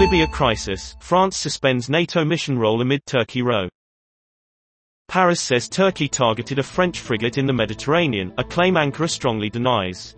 Libya crisis, France suspends NATO mission role amid Turkey row. Paris says Turkey targeted a French frigate in the Mediterranean, a claim Ankara strongly denies.